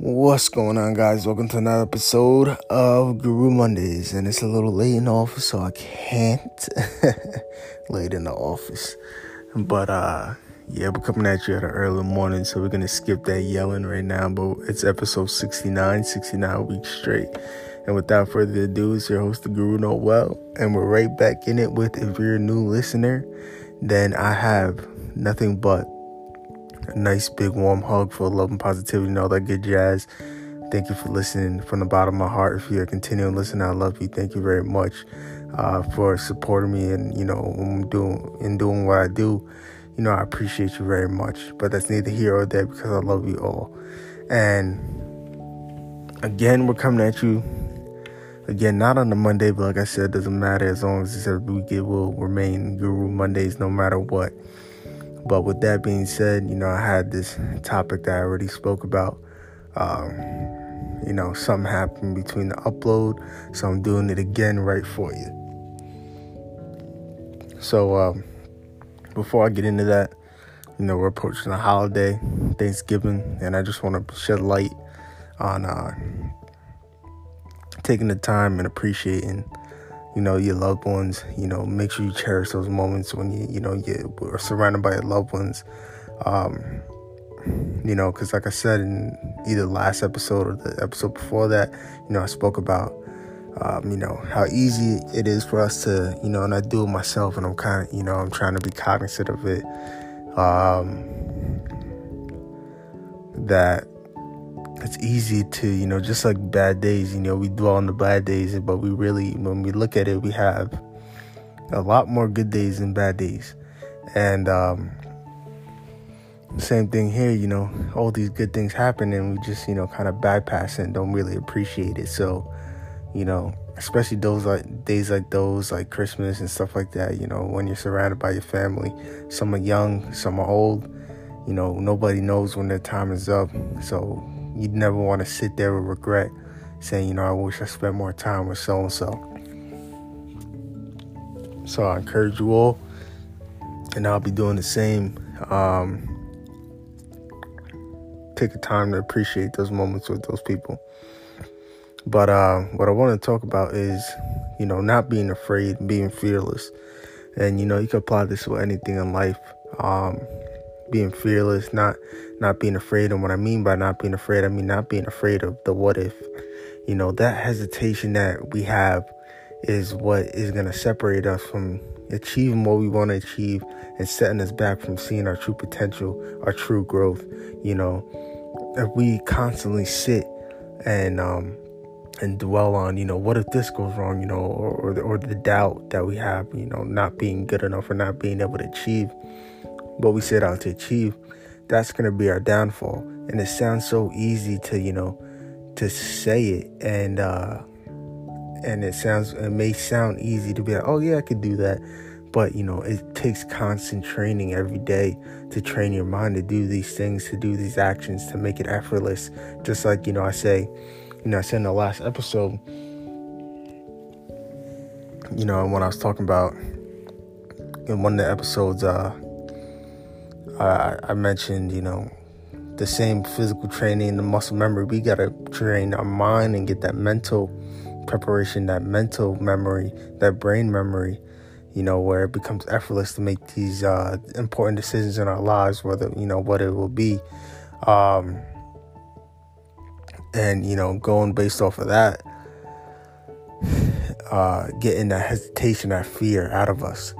What's going on, guys? Welcome to another episode of Guru Mondays, and it's a little late in the office, so I can't late in the office. But uh, yeah, we're coming at you at an early morning, so we're gonna skip that yelling right now. But it's episode 69, 69 weeks straight. And without further ado, it's your host, the Guru Noel, and we're right back in it with. If you're a new listener, then I have nothing but nice big warm hug for love and positivity and all that good jazz. Thank you for listening from the bottom of my heart. If you're continuing listening, I love you. Thank you very much uh, for supporting me and you know doing in doing what I do. You know I appreciate you very much. But that's neither here or there because I love you all. And again, we're coming at you. Again, not on the Monday, but like I said, doesn't matter as long as it's every week. It will remain Guru Mondays, no matter what. But with that being said, you know, I had this topic that I already spoke about. Um, you know, something happened between the upload, so I'm doing it again right for you. So, um, before I get into that, you know, we're approaching the holiday, Thanksgiving, and I just want to shed light on uh, taking the time and appreciating you know your loved ones you know make sure you cherish those moments when you you know you are surrounded by your loved ones. Um you know because like i said in either last episode or the episode before that you know i spoke about um, you know how easy it is for us to you know and i do it myself and i'm kind of you know i'm trying to be cognizant of it. Um that it's easy to you know just like bad days you know we dwell on the bad days but we really when we look at it we have a lot more good days than bad days. And um same thing here you know all these good things happen and we just you know kind of bypass and don't really appreciate it. So you know especially those like days like those like christmas and stuff like that you know when you're surrounded by your family some are young some are old you know nobody knows when their time is up. So you'd never want to sit there with regret saying, you know, I wish I spent more time with so and so. So I encourage you all, and I'll be doing the same. Um, take the time to appreciate those moments with those people. But uh, what I want to talk about is, you know, not being afraid, being fearless. And, you know, you can apply this to anything in life. Um, being fearless, not not being afraid. And what I mean by not being afraid, I mean not being afraid of the what if. You know, that hesitation that we have is what is going to separate us from achieving what we want to achieve and setting us back from seeing our true potential, our true growth. You know, if we constantly sit and um and dwell on, you know, what if this goes wrong, you know, or or the, or the doubt that we have, you know, not being good enough or not being able to achieve what we set out to achieve, that's going to be our downfall. And it sounds so easy to, you know, to say it and uh and it sounds it may sound easy to be like, "Oh yeah, I could do that." But, you know, it takes constant training every day to train your mind to do these things, to do these actions, to make it effortless. Just like, you know, I say, you know, I said in the last episode, you know, when I was talking about in one of the episodes, uh, I, I mentioned, you know, the same physical training, the muscle memory. We got to train our mind and get that mental preparation, that mental memory, that brain memory, you know, where it becomes effortless to make these uh, important decisions in our lives, whether, you know, what it will be. Um, and, you know, going based off of that, uh, getting that hesitation, that fear out of us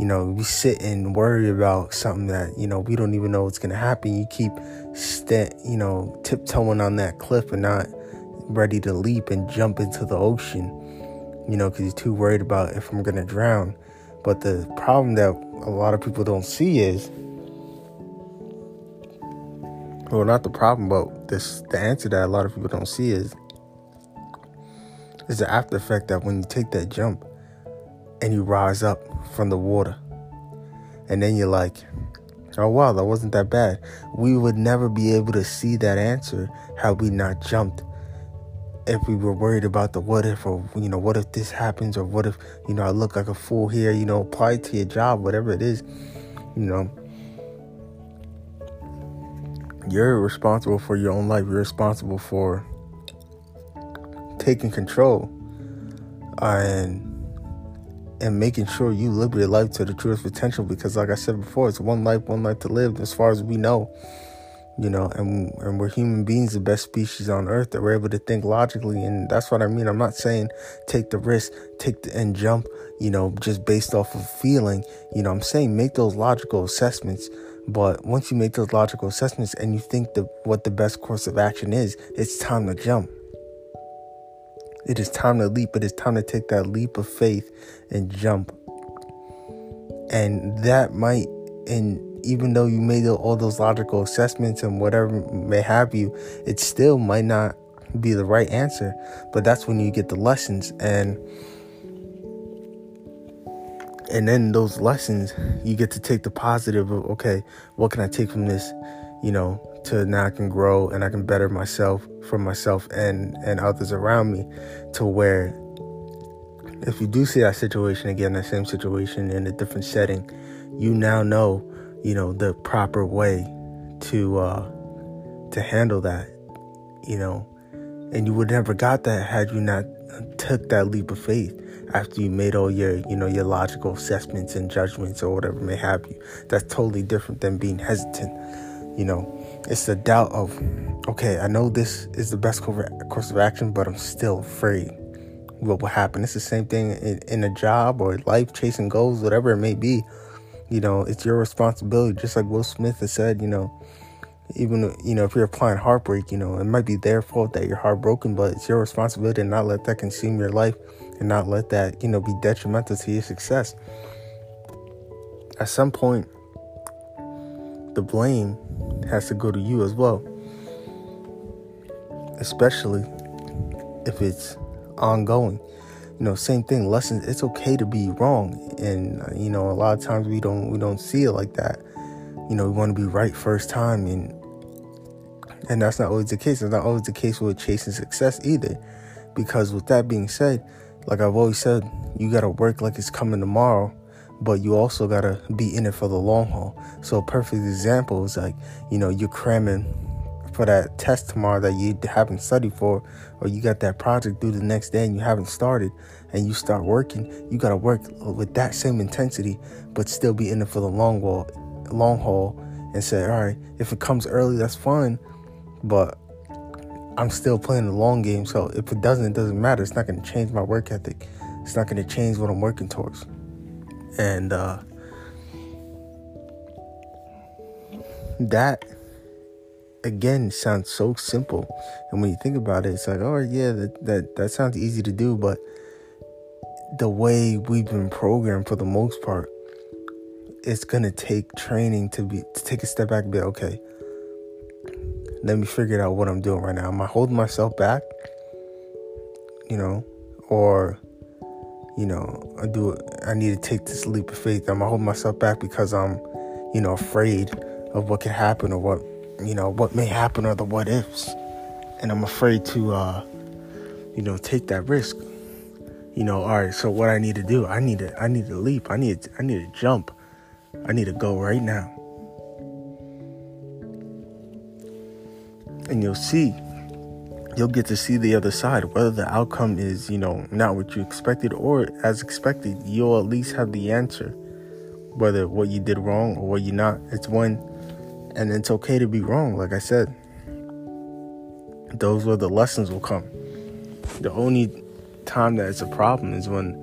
you know, we sit and worry about something that, you know, we don't even know what's going to happen. You keep, st- you know, tiptoeing on that cliff and not ready to leap and jump into the ocean, you know, because you're too worried about if I'm going to drown. But the problem that a lot of people don't see is, well, not the problem, but this the answer that a lot of people don't see is, is the after effect that when you take that jump and you rise up from the water. And then you're like, oh wow, that wasn't that bad. We would never be able to see that answer had we not jumped. If we were worried about the what if, or you know, what if this happens, or what if you know I look like a fool here, you know, apply to your job, whatever it is, you know. you're responsible for your own life. You're responsible for taking control and and making sure you live your life to the truest potential because like I said before, it's one life, one life to live as far as we know. You know, and and we're human beings, the best species on earth that we're able to think logically, and that's what I mean. I'm not saying take the risk, take the, and jump, you know, just based off of feeling. You know, I'm saying make those logical assessments. But once you make those logical assessments and you think that what the best course of action is, it's time to jump. It is time to leap. But It is time to take that leap of faith and jump. And that might, and even though you made all those logical assessments and whatever may have you, it still might not be the right answer. But that's when you get the lessons and and then those lessons you get to take the positive of okay, what can I take from this? You know, to now I can grow and I can better myself for myself and and others around me to where if you do see that situation again, that same situation in a different setting, you now know, you know, the proper way to uh to handle that, you know. And you would never got that had you not took that leap of faith after you made all your, you know, your logical assessments and judgments or whatever may have you. That's totally different than being hesitant, you know it's the doubt of, okay, I know this is the best course of action, but I'm still afraid what will happen. It's the same thing in, in a job or life, chasing goals, whatever it may be. You know, it's your responsibility. Just like Will Smith has said, you know, even you know if you're applying heartbreak, you know, it might be their fault that you're heartbroken, but it's your responsibility to not let that consume your life and not let that you know be detrimental to your success. At some point, the blame has to go to you as well. Especially if it's ongoing. You know, same thing. Lessons. It's okay to be wrong, and you know, a lot of times we don't we don't see it like that. You know, we want to be right first time, and and that's not always the case. It's not always the case with chasing success either. Because with that being said, like I've always said, you gotta work like it's coming tomorrow but you also gotta be in it for the long haul. So a perfect example is like, you know, you're cramming for that test tomorrow that you haven't studied for, or you got that project due the next day and you haven't started, and you start working. You gotta work with that same intensity, but still be in it for the long haul, long haul, and say, all right, if it comes early, that's fine, but I'm still playing the long game. So if it doesn't, it doesn't matter. It's not gonna change my work ethic. It's not gonna change what I'm working towards and uh, that again sounds so simple. And when you think about it it's like oh yeah that, that that sounds easy to do but the way we've been programmed for the most part it's gonna take training to be to take a step back and be okay let me figure out what i'm doing right now. Am i holding myself back? You know? Or you know, I do I need to take this leap of faith. I'm gonna hold myself back because I'm, you know, afraid of what could happen or what you know, what may happen or the what ifs. And I'm afraid to uh, you know, take that risk. You know, all right, so what I need to do, I need to I need to leap. I need I need to jump. I need to go right now. And you'll see you'll get to see the other side. Whether the outcome is, you know, not what you expected or as expected, you'll at least have the answer. Whether what you did wrong or what you not. It's when, and it's okay to be wrong, like I said. Those where the lessons will come. The only time that it's a problem is when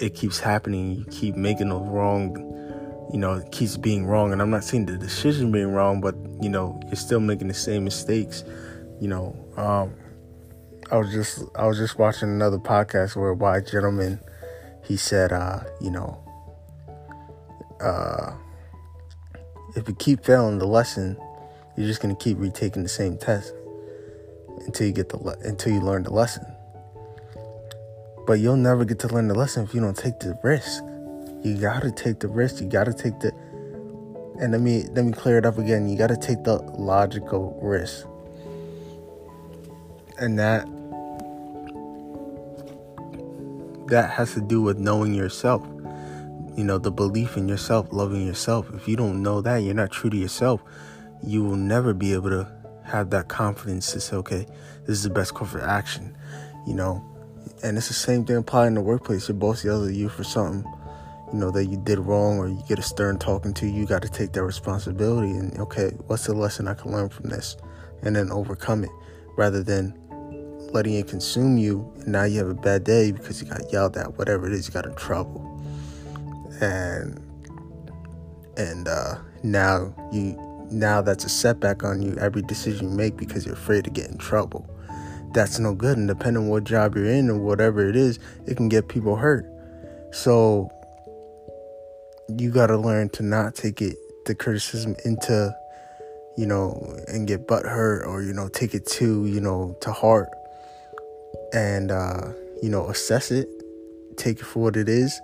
it keeps happening. You keep making those wrong you know, it keeps being wrong. And I'm not saying the decision being wrong, but you know, you're still making the same mistakes. You know, um, I was just I was just watching another podcast where a white gentleman he said, uh, you know, uh, if you keep failing the lesson, you're just gonna keep retaking the same test until you get the le- until you learn the lesson. But you'll never get to learn the lesson if you don't take the risk. You gotta take the risk. You gotta take the and let me let me clear it up again. You gotta take the logical risk. And that that has to do with knowing yourself. you know, the belief in yourself, loving yourself. If you don't know that, you're not true to yourself, you will never be able to have that confidence to say, okay, this is the best course of action, you know. And it's the same thing applying in the workplace. Your boss yells at you for something, you know, that you did wrong or you get a stern talking to, you got to take that responsibility and, okay, what's the lesson I can learn from this? And then overcome it rather than letting it consume you. And now you have a bad day because you got yelled at, whatever it is, you got in trouble. And, and, uh, now you now that's a setback on you every decision you make because you're afraid to get in trouble. That's no good. And depending on what job you're in or whatever it is, it can get people hurt. So you got to learn to not take it, the criticism into, you know, and get butt hurt or, you know, take it to, you know, to heart and, uh, you know, assess it, take it for what it is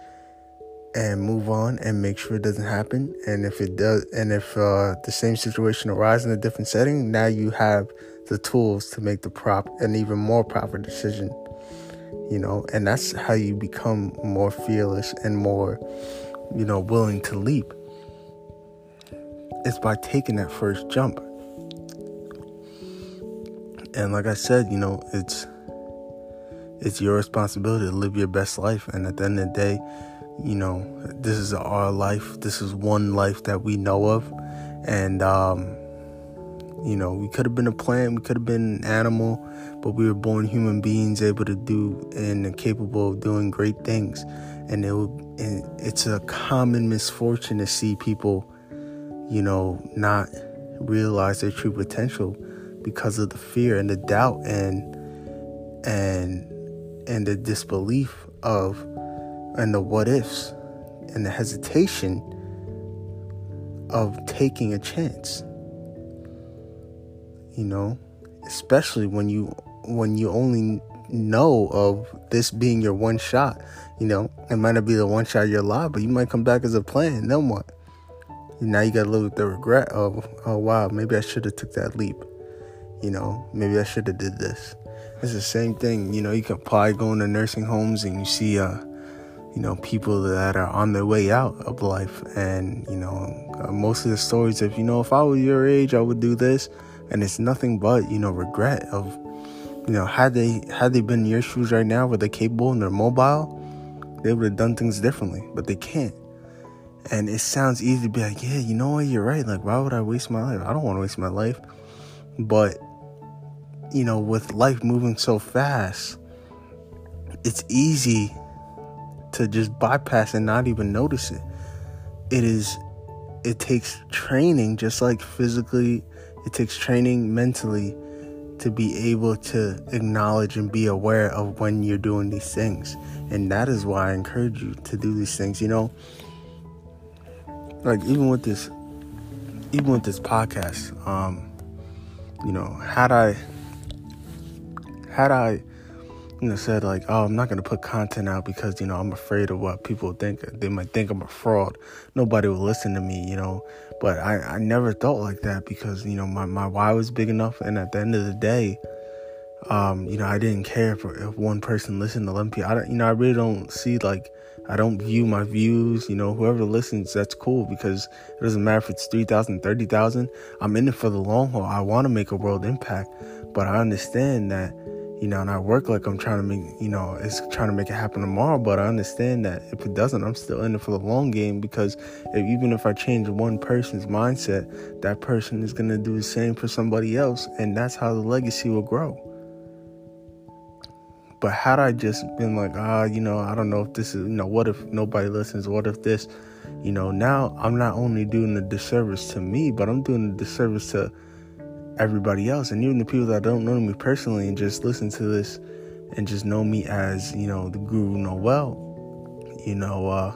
and move on and make sure it doesn't happen. And if it does, and if uh, the same situation arises in a different setting, now you have the tools to make the prop an even more proper decision. You know, and that's how you become more fearless and more, you know, willing to leap. It's by taking that first jump. And like I said, you know, it's it's your responsibility to live your best life. And at the end of the day, you know, this is our life. This is one life that we know of. And, um, you know, we could have been a plant, we could have been an animal, but we were born human beings able to do and capable of doing great things. And, it would, and it's a common misfortune to see people, you know, not realize their true potential because of the fear and the doubt and and and the disbelief of and the what ifs and the hesitation of taking a chance. You know, especially when you when you only know of this being your one shot. You know, it might not be the one shot of your life, but you might come back as a plan. Then what? Now you got to live with the regret of, oh wow, maybe I should have took that leap. You know, maybe I should have did this. It's the same thing. You know, you can apply going to nursing homes and you see uh, you know, people that are on their way out of life. And, you know, uh, most of the stories of, you know, if I was your age, I would do this. And it's nothing but, you know, regret of, you know, had they had they been in your shoes right now where they're capable and they're mobile, they would have done things differently, but they can't. And it sounds easy to be like, yeah, you know what, you're right. Like, why would I waste my life? I don't want to waste my life. But, you know, with life moving so fast, it's easy to just bypass and not even notice it. It is it takes training just like physically, it takes training mentally to be able to acknowledge and be aware of when you're doing these things. And that is why I encourage you to do these things, you know? Like even with this even with this podcast, um, you know, had I had I you know, said like, oh, I'm not gonna put content out because you know I'm afraid of what people think. They might think I'm a fraud. Nobody will listen to me, you know. But I, I never thought like that because you know my my why was big enough, and at the end of the day, um, you know, I didn't care if, if one person listened to Olympia. I don't, you know, I really don't see like I don't view my views. You know, whoever listens, that's cool because it doesn't matter if it's 3,000, 30,000. I'm in it for the long haul. I want to make a world impact, but I understand that you know, and I work like I'm trying to make, you know, it's trying to make it happen tomorrow. But I understand that if it doesn't, I'm still in it for the long game because if, even if I change one person's mindset, that person is going to do the same for somebody else. And that's how the legacy will grow. But had I just been like, ah, you know, I don't know if this is, you know, what if nobody listens? What if this, you know, now I'm not only doing a disservice to me, but I'm doing a disservice to everybody else. And even the people that don't know me personally and just listen to this and just know me as you know the guru noel you know uh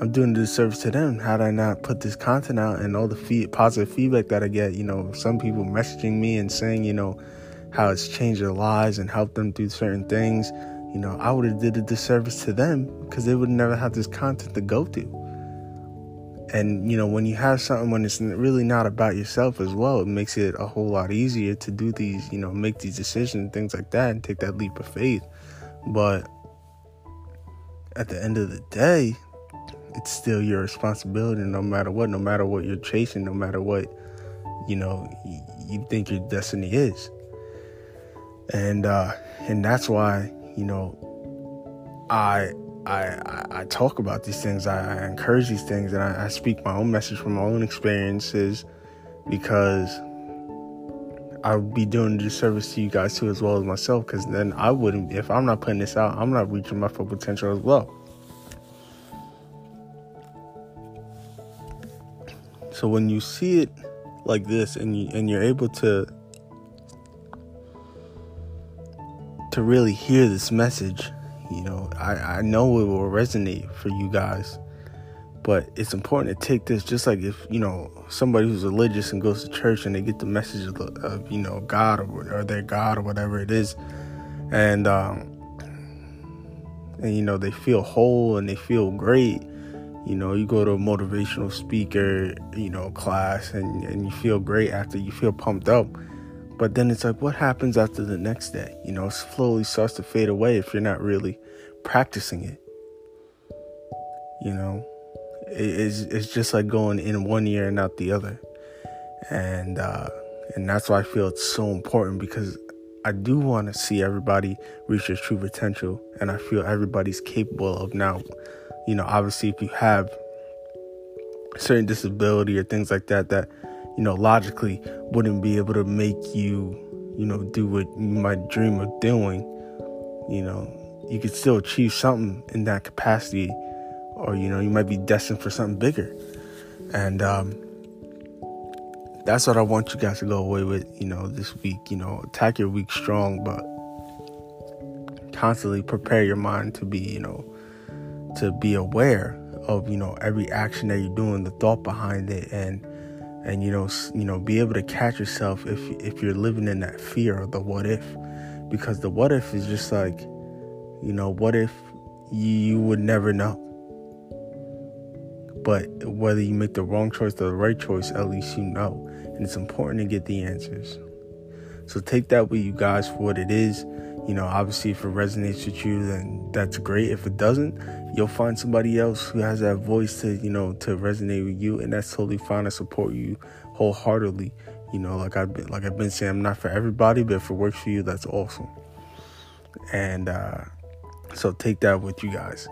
i'm doing this service to them. Had i not put this content out and all the fee- positive feedback that i get you know some people messaging me and saying you know how it's changed their lives and helped them through certain things. You know i would have did a disservice to them because they would never have this content to go to and you know when you have something when it's really not about yourself as well it makes it a whole lot easier to do these you know make these decisions things like that and take that leap of faith but at the end of the day it's still your responsibility no matter what, no matter what you're chasing, no matter what, you know, you think your destiny is. And uh and that's why, you know, I I, I, talk about these things. I, encourage these things, and I, I, speak my own message from my own experiences because I would be doing a disservice to you guys too, as well as myself. Because then I wouldn't, if I'm not putting this out, I'm not reaching my full potential as well. So when you see it like this, and you and you're able to to really hear this message you know, I, I know it will resonate for you guys, but it's important to take this just like if, you know, somebody who's religious and goes to church and they get the message of, of you know, God or, or their God or whatever it is. And, um, and, you know, they feel whole and they feel great. You know, you go to a motivational speaker, you know, class and, and you feel great after you feel pumped up but then it's like, what happens after the next day? You know, it slowly starts to fade away if you're not really practicing it. You know, it's it's just like going in one ear and out the other, and uh, and that's why I feel it's so important because I do want to see everybody reach their true potential, and I feel everybody's capable of now. You know, obviously, if you have certain disability or things like that, that you know, logically wouldn't be able to make you, you know, do what you might dream of doing, you know, you could still achieve something in that capacity, or, you know, you might be destined for something bigger. And um, that's what I want you guys to go away with, you know, this week. You know, attack your week strong, but constantly prepare your mind to be, you know, to be aware of, you know, every action that you're doing, the thought behind it, and and you know you know be able to catch yourself if if you're living in that fear of the what if. Because the what if is just like you know what if you would never know. But whether you make the wrong choice or the right choice at least you know. And it's important to get the answers. So take that with you guys for what it is you know obviously if it resonates with you then that's great. If it doesn't you'll find somebody else who has that voice to you know to resonate with you and that's totally fine. I support you wholeheartedly. You know like i've been like i've been saying i'm not for everybody but if it works for you that's awesome. And uh so take that with you guys.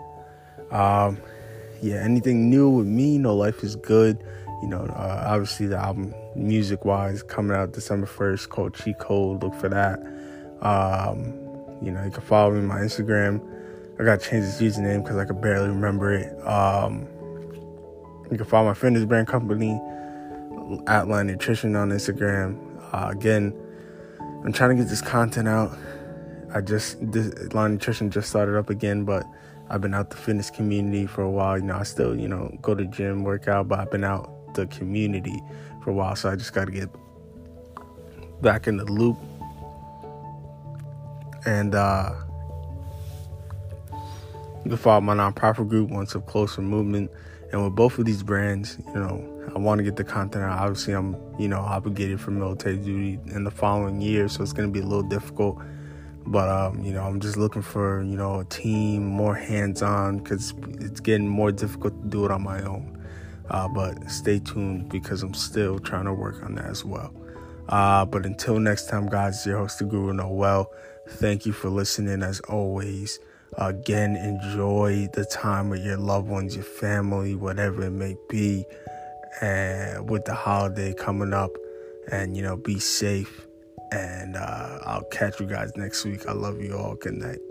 Um yeah anything new with me? No life is good. You know uh, obviously the album music wise coming out december 1st called cheat code look for that. Um you know you can follow me on my instagram I gotta change this username because I can barely remember it. Um, you can follow my fitness brand company, Outline Nutrition on Instagram. Uh, again, I'm trying to get this content out. I just this nutrition just started up again, but I've been out the fitness community for a while. You know, I still you know go to gym, workout, but I've been out the community for a while, so I just got to get back in the loop. And uh, you can follow my nonprofit group, One Step Closer Movement. And with both of these brands, you know, I want to get the content out. Obviously, I'm, you know, obligated for military duty in the following year, so it's going to be a little difficult. But, um, you know, I'm just looking for, you know, a team, more hands on, because it's getting more difficult to do it on my own. Uh, but stay tuned because I'm still trying to work on that as well. Uh, but until next time, guys, your host, the Guru Noel. Thank you for listening as always. Again, enjoy the time with your loved ones, your family, whatever it may be, and with the holiday coming up. And, you know, be safe. And uh, I'll catch you guys next week. I love you all. Good night.